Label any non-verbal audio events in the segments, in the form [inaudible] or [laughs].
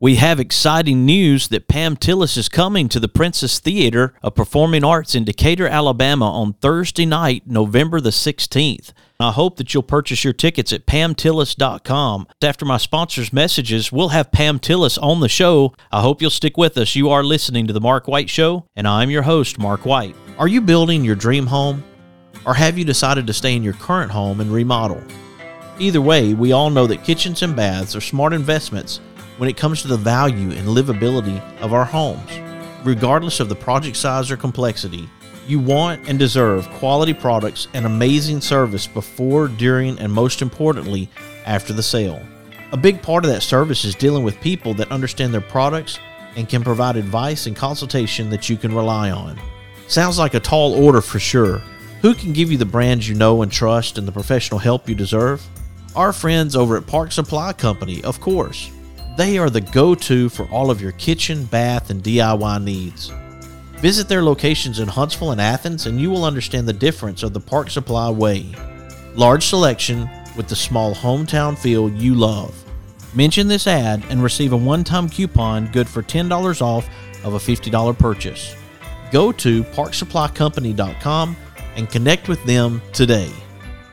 We have exciting news that Pam Tillis is coming to the Princess Theater of Performing Arts in Decatur, Alabama on Thursday night, November the 16th. I hope that you'll purchase your tickets at pamtillis.com. After my sponsors' messages, we'll have Pam Tillis on the show. I hope you'll stick with us. You are listening to The Mark White Show, and I'm your host, Mark White. Are you building your dream home? Or have you decided to stay in your current home and remodel? Either way, we all know that kitchens and baths are smart investments when it comes to the value and livability of our homes. Regardless of the project size or complexity, you want and deserve quality products and amazing service before, during, and most importantly, after the sale. A big part of that service is dealing with people that understand their products and can provide advice and consultation that you can rely on. Sounds like a tall order for sure. Who can give you the brands you know and trust and the professional help you deserve? Our friends over at Park Supply Company, of course. They are the go to for all of your kitchen, bath, and DIY needs. Visit their locations in Huntsville and Athens, and you will understand the difference of the Park Supply way. Large selection with the small hometown feel you love. Mention this ad and receive a one time coupon good for $10 off of a $50 purchase. Go to parksupplycompany.com and connect with them today.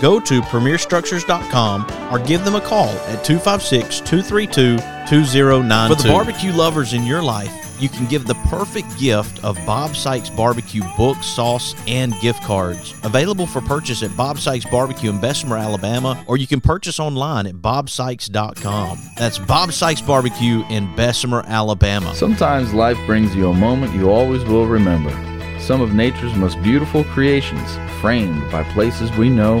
go to premierstructures.com or give them a call at 256 232 2092. For the barbecue lovers in your life, you can give the perfect gift of Bob Sykes Barbecue book, sauce, and gift cards. Available for purchase at Bob Sykes Barbecue in Bessemer, Alabama, or you can purchase online at bobsykes.com. That's Bob Sykes Barbecue in Bessemer, Alabama. Sometimes life brings you a moment you always will remember. Some of nature's most beautiful creations, framed by places we know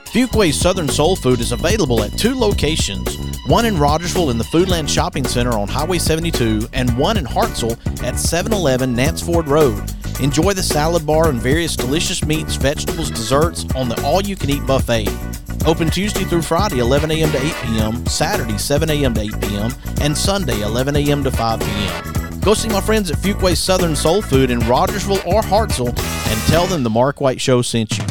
Fuquay's Southern Soul Food is available at two locations one in Rogersville in the Foodland Shopping Center on Highway 72, and one in Hartselle at 711 Nance Ford Road. Enjoy the salad bar and various delicious meats, vegetables, desserts on the all you can eat buffet. Open Tuesday through Friday, 11 a.m. to 8 p.m., Saturday, 7 a.m. to 8 p.m., and Sunday, 11 a.m. to 5 p.m. Go see my friends at Fuquay Southern Soul Food in Rogersville or Hartselle and tell them the Mark White Show sent you.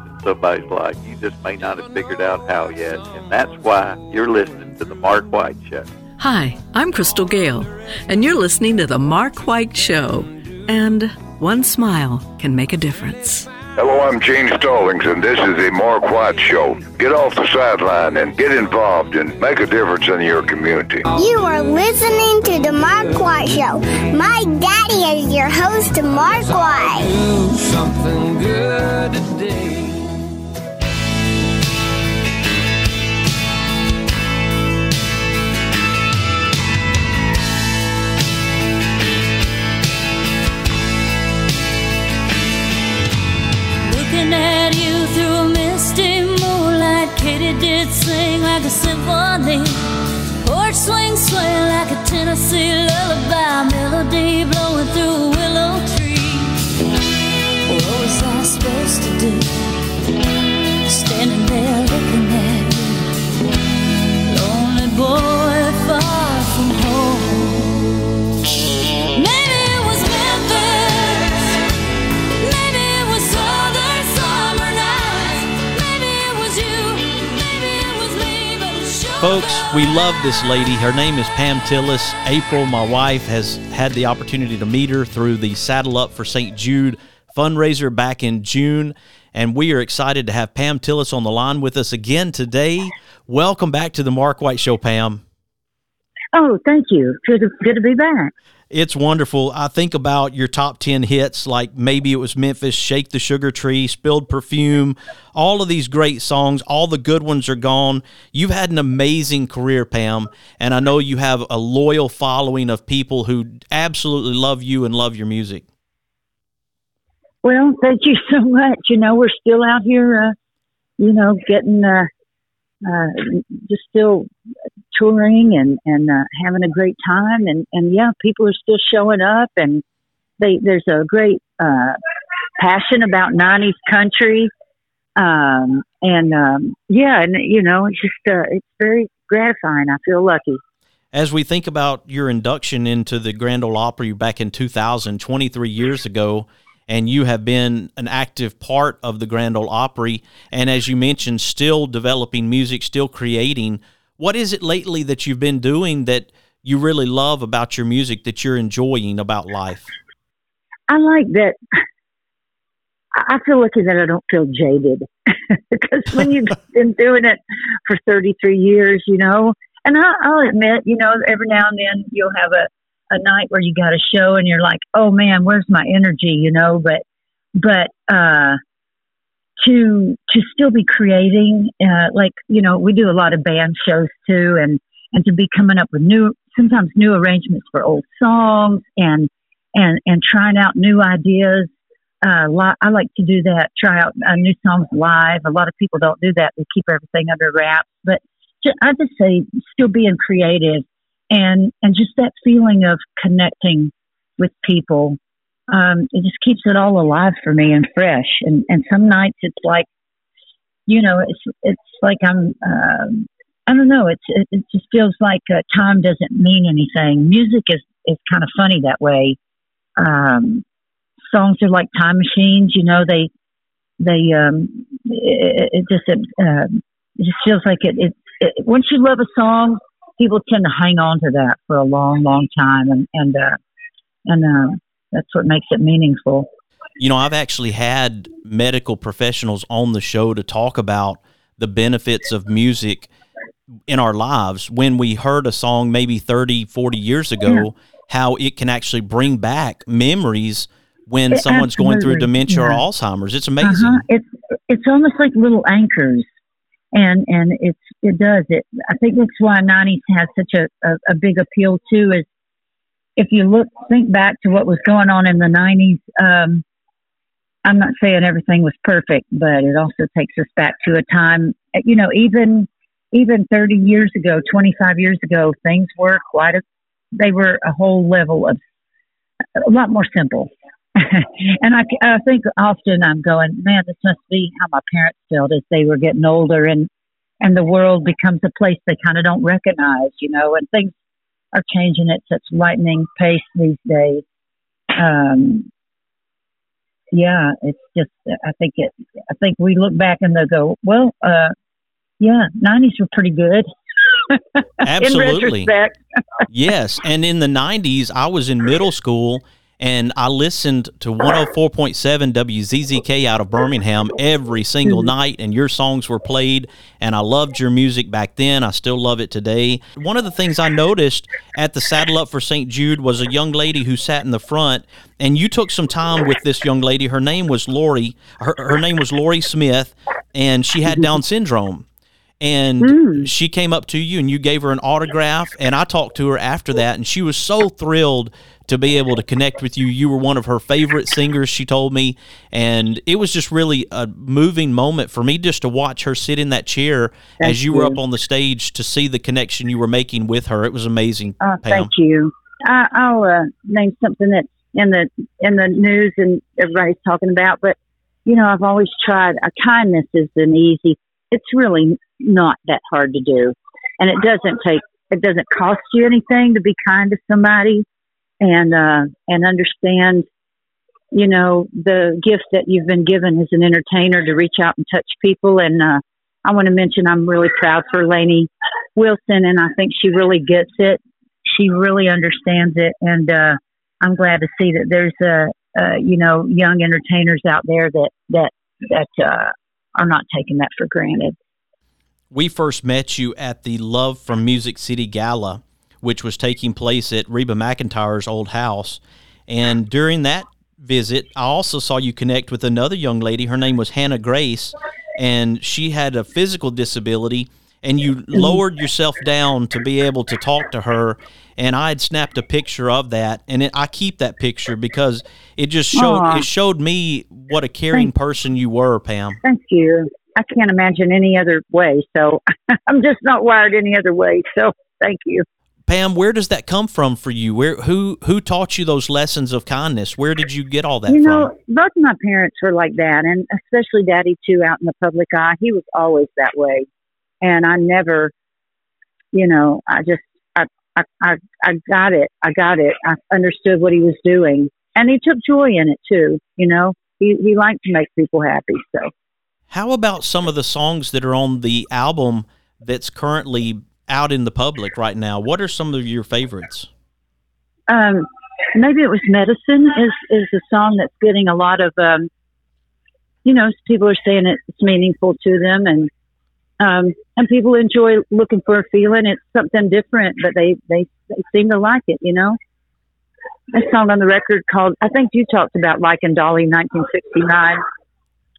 somebody's life. You just may not have figured out how yet, and that's why you're listening to The Mark White Show. Hi, I'm Crystal Gayle, and you're listening to The Mark White Show. And one smile can make a difference. Hello, I'm Gene Stallings, and this is the Mark White Show. Get off the sideline and get involved and make a difference in your community. You are listening to the Mark White Show. My daddy is your host, Mark White. Do something good today. A symphony. Porch swing sway like a Tennessee lullaby, melody blowing through Folks, we love this lady. Her name is Pam Tillis. April, my wife, has had the opportunity to meet her through the Saddle Up for St. Jude fundraiser back in June. And we are excited to have Pam Tillis on the line with us again today. Welcome back to the Mark White Show, Pam. Oh, thank you. Good, to- good to be back. It's wonderful. I think about your top 10 hits, like maybe it was Memphis, Shake the Sugar Tree, Spilled Perfume, all of these great songs. All the good ones are gone. You've had an amazing career, Pam, and I know you have a loyal following of people who absolutely love you and love your music. Well, thank you [laughs] so much. You know, we're still out here, uh, you know, getting, uh, uh, just still touring and, and, uh, having a great time. And, and yeah, people are still showing up and they, there's a great, uh, passion about 90s country. Um, and, um, yeah, and, you know, it's just, uh, it's very gratifying. I feel lucky. As we think about your induction into the Grand Ole Opry back in 2000, 23 years ago, and you have been an active part of the Grand Ole Opry, and as you mentioned, still developing music, still creating. What is it lately that you've been doing that you really love about your music that you're enjoying about life? I like that. I feel lucky that I don't feel jaded [laughs] because when you've [laughs] been doing it for 33 years, you know, and I, I'll admit, you know, every now and then you'll have a, a night where you got a show and you're like, oh man, where's my energy, you know, but, but, uh, to, to still be creating, uh, like, you know, we do a lot of band shows too and, and to be coming up with new, sometimes new arrangements for old songs and, and, and trying out new ideas uh, I like to do that, try out uh, new songs live. A lot of people don't do that; they keep everything under wraps. But I just say, still being creative, and and just that feeling of connecting with people. Um, it just keeps it all alive for me and fresh. And and some nights it's like, you know, it's it's like I'm. Um, I don't know. It's it, it just feels like uh, time doesn't mean anything. Music is is kind of funny that way. Um, songs are like time machines. You know, they they um, it, it just it, um, it just feels like it, it, it. Once you love a song, people tend to hang on to that for a long, long time, and and uh, and uh, that's what makes it meaningful. You know, I've actually had medical professionals on the show to talk about the benefits of music in our lives when we heard a song maybe 30, 40 years ago, Yeah. how it can actually bring back memories when It someone's going through absolutely- dementia or. Alzheimer's. It's amazing. Uh-huh. It's it's almost like little anchors, and and it's it does it. I think that's why '90s has such a, a, a big appeal too. Is if you look think back to what was going on in the '90s. Um, I'm not saying everything was perfect, but it also takes us back to a time. You know, even even 30 years ago, 25 years ago, things were quite a. They were a whole level of a lot more simple. [laughs] and I, I think often I'm going, man, this must be how my parents felt as they were getting older, and and the world becomes a place they kind of don't recognize, you know, and things are changing at such lightning pace these days. Um, yeah, it's just I think it. I think we look back and they go, well, uh, yeah, nineties were pretty good. [laughs] Absolutely. Yes. And in the 90s, I was in middle school and I listened to 104.7 WZZK out of Birmingham every single mm-hmm. night, and your songs were played, and I loved your music back then. I still love it today. One of the things I noticed at the Saddle Up for St. Jude was a young lady who sat in the front, and you took some time with this young lady. Her name was Lori. Her, her name was Lori Smith, and she had mm-hmm. Down syndrome and mm. she came up to you and you gave her an autograph and i talked to her after that and she was so thrilled to be able to connect with you you were one of her favorite singers she told me and it was just really a moving moment for me just to watch her sit in that chair Thank as you were up on the stage to see the connection you were making with her it was amazing Pam. thank you. I, I'll uh, name something that's in the in the news and everybody's talking about, but you know, I've always tried. A kindness is an easy. It's really not that hard to do, and it doesn't take. It doesn't cost you anything to be kind to somebody, and uh, and understand. You know the gift that you've been given as an entertainer to reach out and touch people, and uh, I want to mention I'm really proud for Lainey Wilson, and I think she really gets it. She really understands it, and uh, I'm glad to see that there's uh, uh, you know young entertainers out there that that that uh, are not taking that for granted. we first met you at the Love from Music City Gala, which was taking place at Reba McEntire's old house. And during that visit, I also saw you connect with another young lady. Her name was Hannah Grace, and she had a physical disability. And you lowered yourself down to be able to talk to her. And I had snapped a picture of that, and it, I keep that picture because it just showed Aw. it showed me what a caring person you were, Pam. Thank you. I can't imagine any other way, so [laughs] I'm just not wired any other way. So thank you. Pam, where does that come from for you? Where who who taught you those lessons of kindness? Where did you get all that you from? know, both of my parents were like that, and especially Daddy too, out in the public eye. He was always that way, and I never, you know, I just, I, I, I, I got it. I got it. I understood what he was doing, and he took joy in it too. You know, he he liked to make people happy. So How about some of the songs that are on the album that's currently out in the public right now? What are some of your favorites? um, maybe it was medicine is is a song that's getting a lot of um, you know people are saying it's meaningful to them and um, and people enjoy looking for a feeling it's something different but they they, they seem to like it you know a song on the record called I think you talked about like and Dolly 1969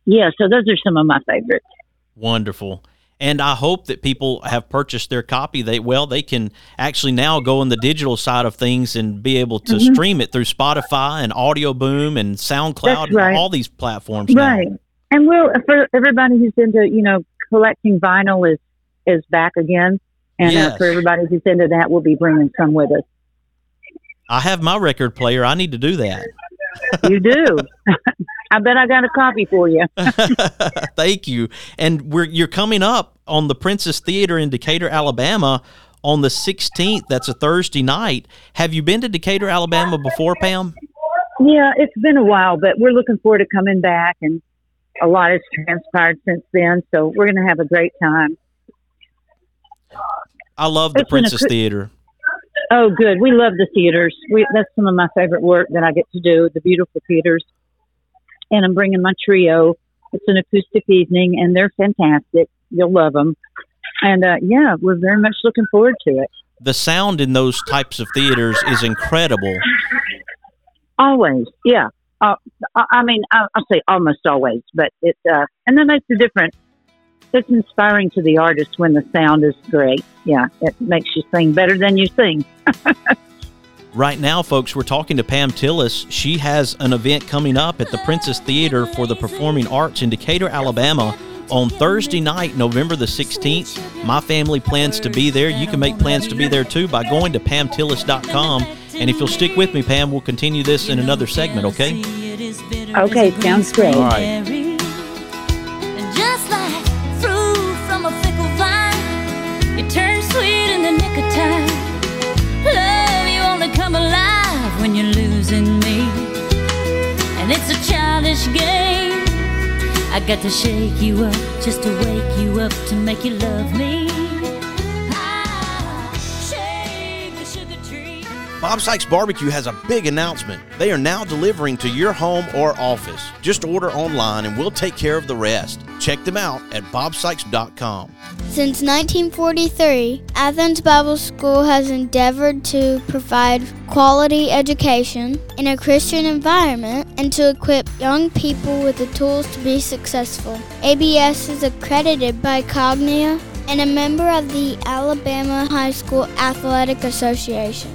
yeah so those are some of my favorites Wonderful. And I hope that people have purchased their copy. They well, they can actually now go on the digital side of things and be able to Mhm. stream it through Spotify and Audio Boom and SoundCloud right. and all these platforms now. Right. And we'll for everybody who's into you know collecting vinyl is is back again, and Yes. uh, for everybody who's into that, we'll be bringing some with us. I have my record player. I need to do that. You do. [laughs] I bet I got a copy for you. [laughs] Thank you. And we're you're coming up on the Princess Theater in Decatur, Alabama on the 16th. That's a Thursday night. Have you been to Decatur, Alabama before, Pam? Yeah, it's been a while, but we're looking forward to coming back, and a lot has transpired since then. So we're going to have a great time. I love the It's Princess Theater. Oh, good. We love the theaters. We, that's some of my favorite work that I get to do, the beautiful theaters. And I'm bringing my trio. It's an acoustic evening, and they're fantastic. You'll love them. And uh, yeah, we're very much looking forward to it. The sound in those types of theaters is incredible. Always, yeah. Uh, I mean, I- I'll say almost always, but it uh, and that makes a difference. It's inspiring to the artist when the sound is great. Yeah, it makes you sing better than you sing. [laughs] Right now, folks, we're talking to Pam Tillis. She has an event coming up at the Princess Theater for the Performing Arts in Decatur, Alabama on Thursday night, November the 16th. My family plans to be there. You can make plans to be there too by going to pamtillis.com. And if you'll stick with me, Pam, we'll continue this in another segment, okay? Okay, sounds great. All right. Just like fruit from a fickle vine, it turns sweet in the nick of time. Love, alive when you're losing me. And it's a childish game. I got to shake you up just to wake you up to make you love me. Bob Sykes Barbecue has a big announcement. They are now delivering to your home or office. Just order online and we'll take care of the rest. Check them out at bobsykes.com. Since 1943, Athens Bible School has endeavored to provide quality education in a Christian environment and to equip young people with the tools to be successful. ABS is accredited by Cognia and a member of the Alabama High School Athletic Association.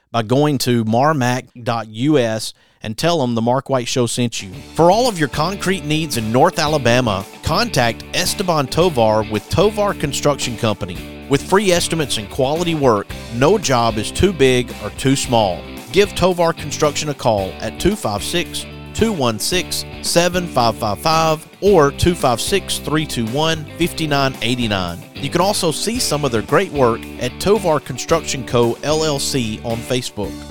by going to marmac.us and tell them the Mark White Show sent you. For all of your concrete needs in North Alabama, contact Esteban Tovar with Tovar Construction Company. With free estimates and quality work, no job is too big or too small. Give Tovar Construction a call at 256 216 7555 or 256 321 5989. You can also see some of their great work at Tovar Construction Co. LLC on Facebook.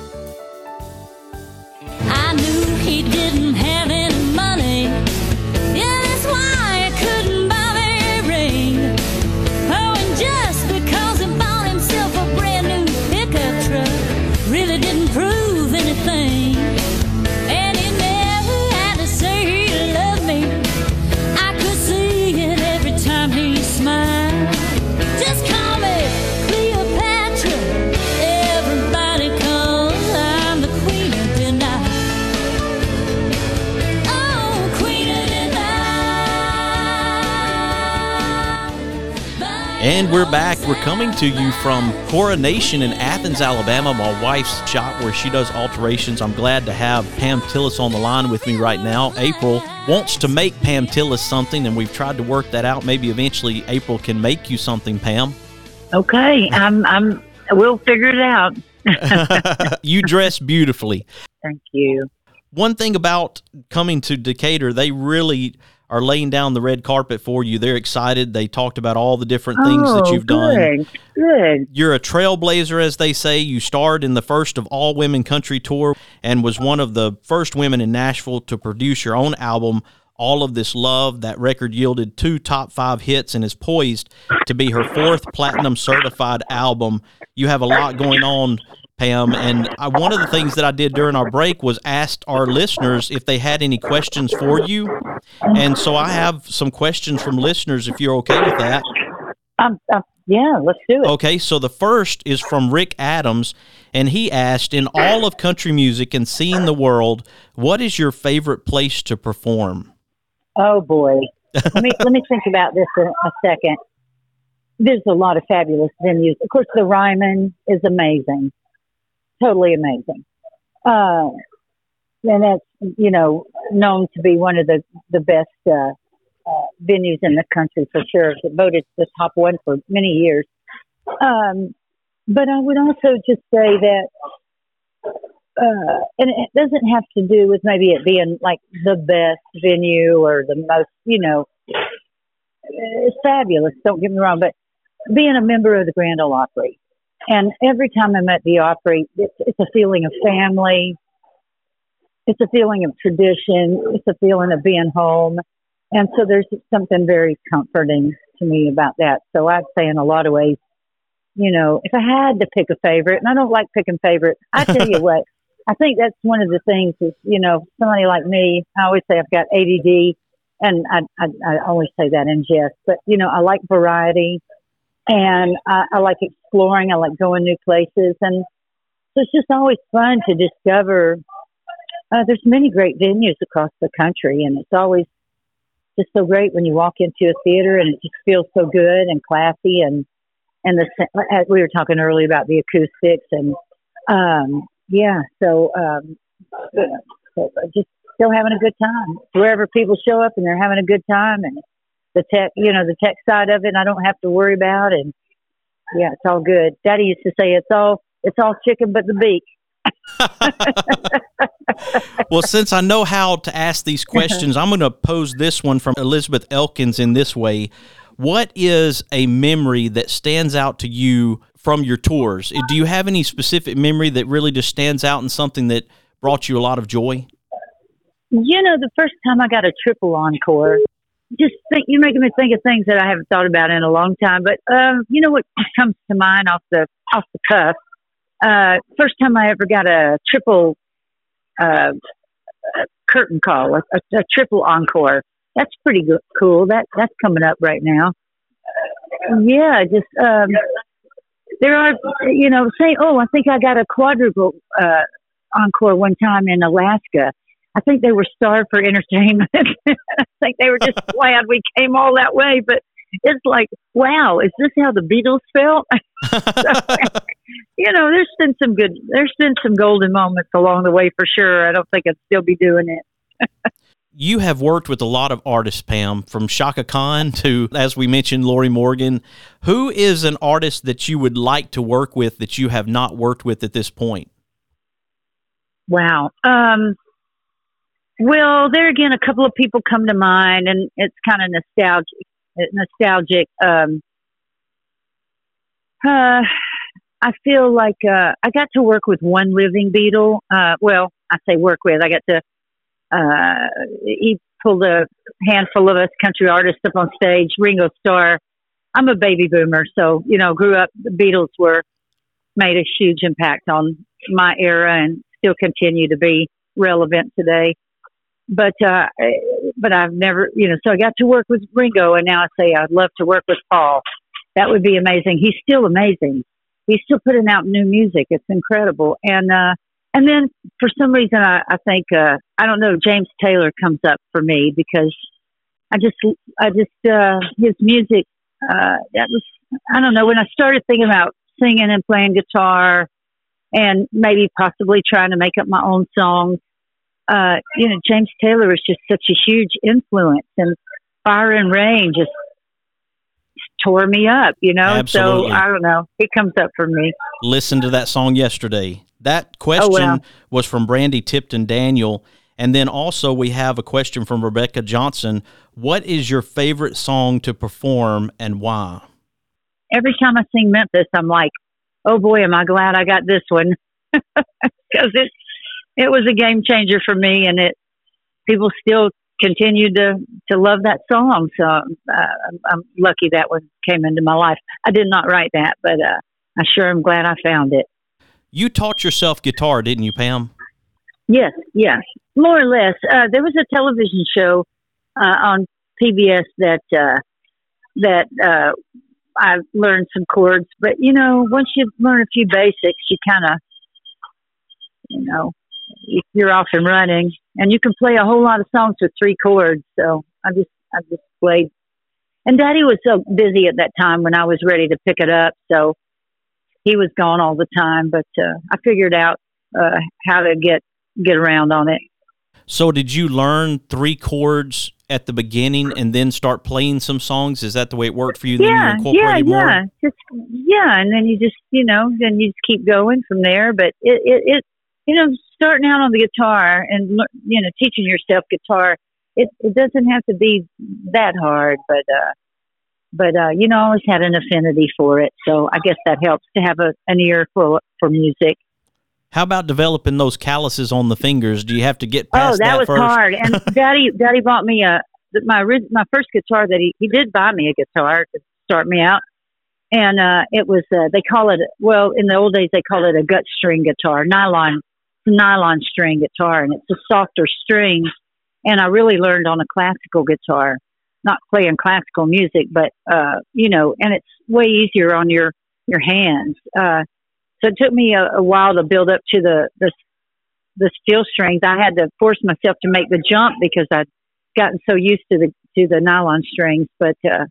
And we're back. We're coming to you from Coronation in Athens, Alabama, my wife's shop where she does alterations. I'm glad to have Pam Tillis on the line with me right now. April wants to make Pam Tillis something, and we've tried to work that out. Maybe eventually April can make you something, Pam. Okay, I'm. I'm. We'll figure it out. [laughs] you dress beautifully. Thank you. One thing about coming to Decatur, they really are laying down the red carpet for you. They're excited. They talked about all the different things that Oh, you've done. good, Good. You're a trailblazer, as they say. You starred in the first of all women country tour and was one of the first women in Nashville to produce your own album, All of This Love. That record yielded two top five hits and is poised to be her fourth platinum certified album. You have a lot going on. Pam, and I, one of the things that I did during our break was asked our listeners if they had any questions for you, and so I have some questions from listeners. If you're okay with that, Um, uh, yeah, let's do it. Okay, so the first is from Rick Adams, and he asked In all of country music and seeing the world, what is your favorite place to perform? Oh boy. let me let me think about this a, a second. There's a lot of fabulous venues. Of course, the Ryman is amazing, totally amazing. Uh, and that's you know known to be one of the the best uh, uh, venues in the country for sure. It voted the top one for many years. Um, but I would also just say that uh, and it doesn't have to do with maybe it being like the best venue or the most, you know, it's fabulous. Don't get me wrong, but being a member of the Grand Ole Opry, and every time I'm at the Opry, it's, it's a feeling of family. It's a feeling of tradition. It's a feeling of being home, and so there's something very comforting to me about that. So I'd say, in a lot of ways, you know, if I had to pick a favorite, and I don't like picking favorites, I tell you [laughs] what, I think that's one of the things is, you know, somebody like me, I always say I've got ADD, and I, I, I always say that in jest, but, you know, I like variety. And I, I like exploring. I like going new places, and so it's just always fun to discover. Uh, there's many great venues across the country, and it's always just so great when you walk into a theater and it just feels so good and classy and and the as we were talking earlier about the acoustics and um yeah so um so just still having a good time wherever people show up and they're having a good time and the tech you know the tech side of it I don't have to worry about and yeah it's all good daddy used to say it's all it's all chicken but the beak [laughs] well, since I know how to ask these questions, I'm going to pose this one from Elizabeth Elkins in this way. What is a memory that stands out to you from your tours? Eh, do you have any specific memory that really just stands out and something that brought you a lot of joy? You know, the first time I got a triple encore, just think you're making me think of things that I haven't thought about in a long time. But um, you know what [laughs] comes to mind off the off the cuff uh, first time I ever got a triple uh, curtain call, a, a, a, triple encore. That's pretty good, cool. That that's coming up right now. Yeah, just um, there are, you know, saying, oh, I think I got a quadruple uh, encore one time in Alaska. I think they were starved for entertainment. [laughs] I think they were just [laughs] glad we came all that way. But it's like, wow, is this how the Beatles felt? [laughs] so, you know, there's been some good, there's been some golden moments along the way for sure. I don't think I'd still be doing it. you have worked with a lot of artists, Pam, from Chaka Khan to, as we mentioned, Lorrie Morgan. Who is an artist that you would like to work with that you have not worked with at this point? Wow. Um, well, there again, a couple of people come to mind, and it's kind of nostalgic. Nostalgic. Um, uh, I feel like uh, I got to work with one living Beatle. Uh, well, I say work with. I got to. Uh, he pulled a handful of us country artists up on stage. Ringo Starr. I'm a baby boomer, so you know, grew up. The Beatles were made a huge impact on my era and still continue to be relevant today. But uh, but I've never, you know, so I got to work with Ringo, and now I say I'd love to work with Paul. That would be amazing. He's still amazing he's still putting out new music. It's incredible. And uh, and then for some reason, I, I think uh, I don't know. James Taylor comes up for me because I just I just uh, his music. Uh, that was I don't know when I started thinking about singing and playing guitar and maybe possibly trying to make up my own songs. Uh, you know, James Taylor is just such a huge influence, and Fire and Rain just tore me up, you know? Absolutely. So I don't know. He comes up for me. Listen to that song yesterday. That question oh, wow. was from Brandy Tipton Daniel. And then also we have a question from Rebecca Johnson. What is your favorite song to perform and why? Every time I sing Memphis, I'm like, oh boy, am I glad I got this one. [laughs] Because it, it was a game changer for me and it, people still continue to to love that song. So uh, I'm lucky that one came into my life. I did not write that, but uh, I sure am glad I found it. You taught yourself guitar, didn't you, Pam? Yes, yes, more or less. Uh, there was a television show uh, on PBS that uh, that uh, I learned some chords, but you know, once you learn a few basics, you kind of, you know, you're off and running, and you can play a whole lot of songs with three chords. So I just I just played, and Daddy was so busy at that time when I was ready to pick it up, so he was gone all the time. But uh, I figured out uh, how to get get around on it. So did you learn three chords at the beginning and then start playing some songs? Is that the way it worked for you? Yeah, yeah, yeah. More? Just yeah, and then you just you know then you just keep going from there. But it it, it you know starting out on the guitar and you know teaching yourself guitar it it doesn't have to be that hard but uh but uh you know I always had an affinity for it. So i guess that helps to have a an ear for for music. How about developing those calluses on the fingers? Do you have to get past oh that, that was first? hard. And [laughs] daddy daddy bought me a my my first guitar that he he did buy me a guitar to start me out. And uh it was uh they call it well in the old days they call it a gut string guitar nylon nylon string guitar and it's a softer string. And I really learned on a classical guitar. not playing classical music, but uh, you know, and it's way easier on your your hands. Uh, so it took me a, a while to build up to the the the steel strings. I had to force myself to make the jump because I'd gotten so used to the to the nylon strings. But uh,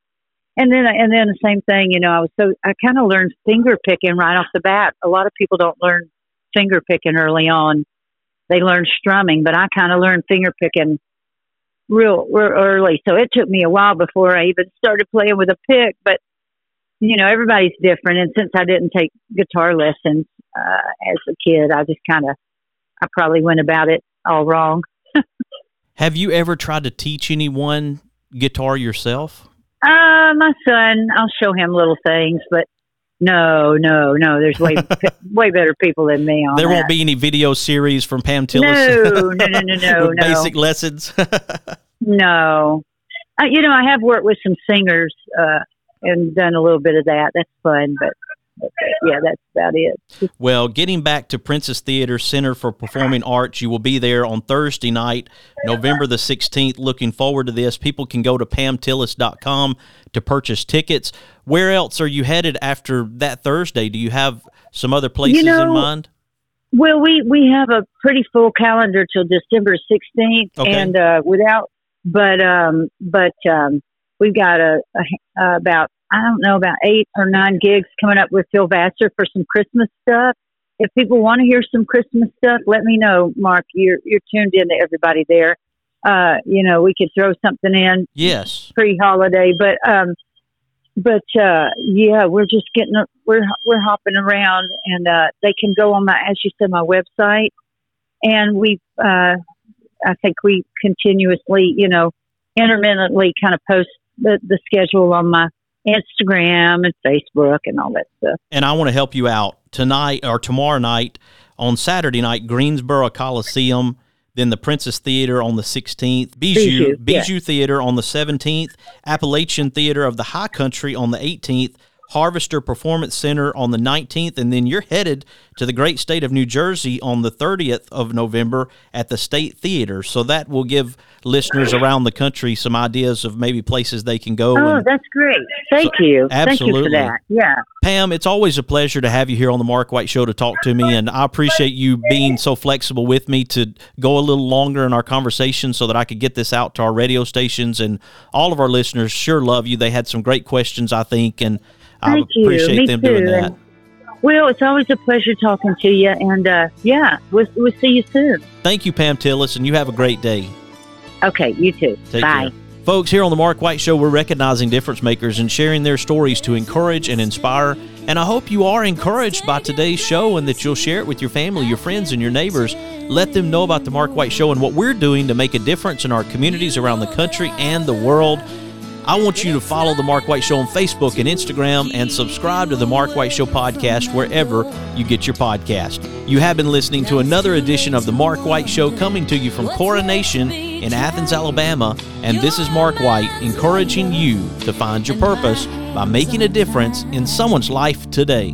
and then and then the same thing, you know, I was so I kind of learned finger picking right off the bat. A lot of people don't learn finger picking early on. They learn strumming, but I kind of learned finger picking real, real early. So it took me a while before I even started playing with a pick. But you know, everybody's different, and since I didn't take guitar lessons uh, as a kid, I just kind of I probably went about it all wrong. [laughs] Have you ever tried to teach anyone guitar yourself? Uh, my son, I'll show him little things, but no, no, no. There's way [laughs] way better people than me on There that. won't be any video series from Pam Tillis. [laughs] No, no, no, no, no, no. basic lessons. [laughs] No, uh, you know, I have worked with some singers uh, and done a little bit of that. That's fun, but yeah, that's about it. Well, getting back to Princess Theater Center for Performing Arts, you will be there on Thursday night, November the 16th. Looking forward to this. People can go to pamtillis.com to purchase tickets. Where else are you headed after that Thursday? Do you have some other places know, in mind? Well, we we have a pretty full calendar till December sixteenth, Okay. and uh, without, but um, but um, we've got a, a about I don't know about eight or nine gigs coming up with Phil Vassar for some Christmas stuff. If people want to hear some Christmas stuff, let me know, Mark. You're you're tuned in to everybody there. Uh, you know, we could throw something in Yes. pre-holiday, but um, but uh, yeah, we're just getting we're we're hopping around, and uh, they can go on my as you said my website, and we uh, I think we continuously you know intermittently kind of post the the schedule on my Instagram and Facebook and all that stuff. and I want to help you out tonight or tomorrow night on Saturday night, Greensboro Coliseum, then the Princess Theater on the 16th, Bijou, Bijou, Bijou, yeah. Theater on the 17th, Appalachian Theater of the High Country on the 18th, Harvester Performance Center on the 19th, and then you're headed to the great state of New Jersey on the 30th of November at the State Theater. So that will give listeners around the country some ideas of maybe places they can go. Oh, and- that's great! Thank you, thank you Absolutely. for that. Yeah. Pam, it's always a pleasure to have you here on the Mark White Show to talk to me, and I appreciate you being so flexible with me to go a little longer in our conversation so that I could get this out to our radio stations and all of our listeners. Sure, love you. They had some great questions, I think, and I Thank you. appreciate Me them too. doing that. Well, it's always a pleasure talking to you, and uh, yeah, we'll, we'll see you soon. Thank you, Pam Tillis, and you have a great day. Okay, you too. Take Bye. care. Folks, here on the Mark White Show, we're recognizing difference makers and sharing their stories to encourage and inspire. And I hope you are encouraged by today's show and that you'll share it with your family, your friends, and your neighbors. Let them know about the Mark White Show and what we're doing to make a difference in our communities around the country and the world. I want you to follow the Mark White Show on Facebook and Instagram and subscribe to the Mark White Show podcast wherever you get your podcast. You have been listening to another edition of the Mark White Show coming to you from Coronation in Athens, Alabama. And this is Mark White encouraging you to find your purpose by making a difference in someone's life today.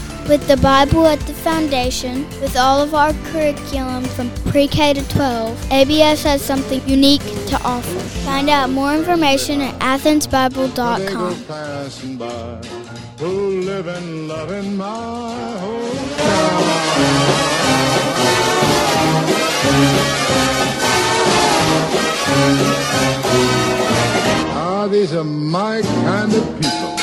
With the Bible at the foundation, with all of our curriculum from pre K to 12, ABS has something unique to offer. Find out more information at athensbible.com. Ah, these are my kind of people.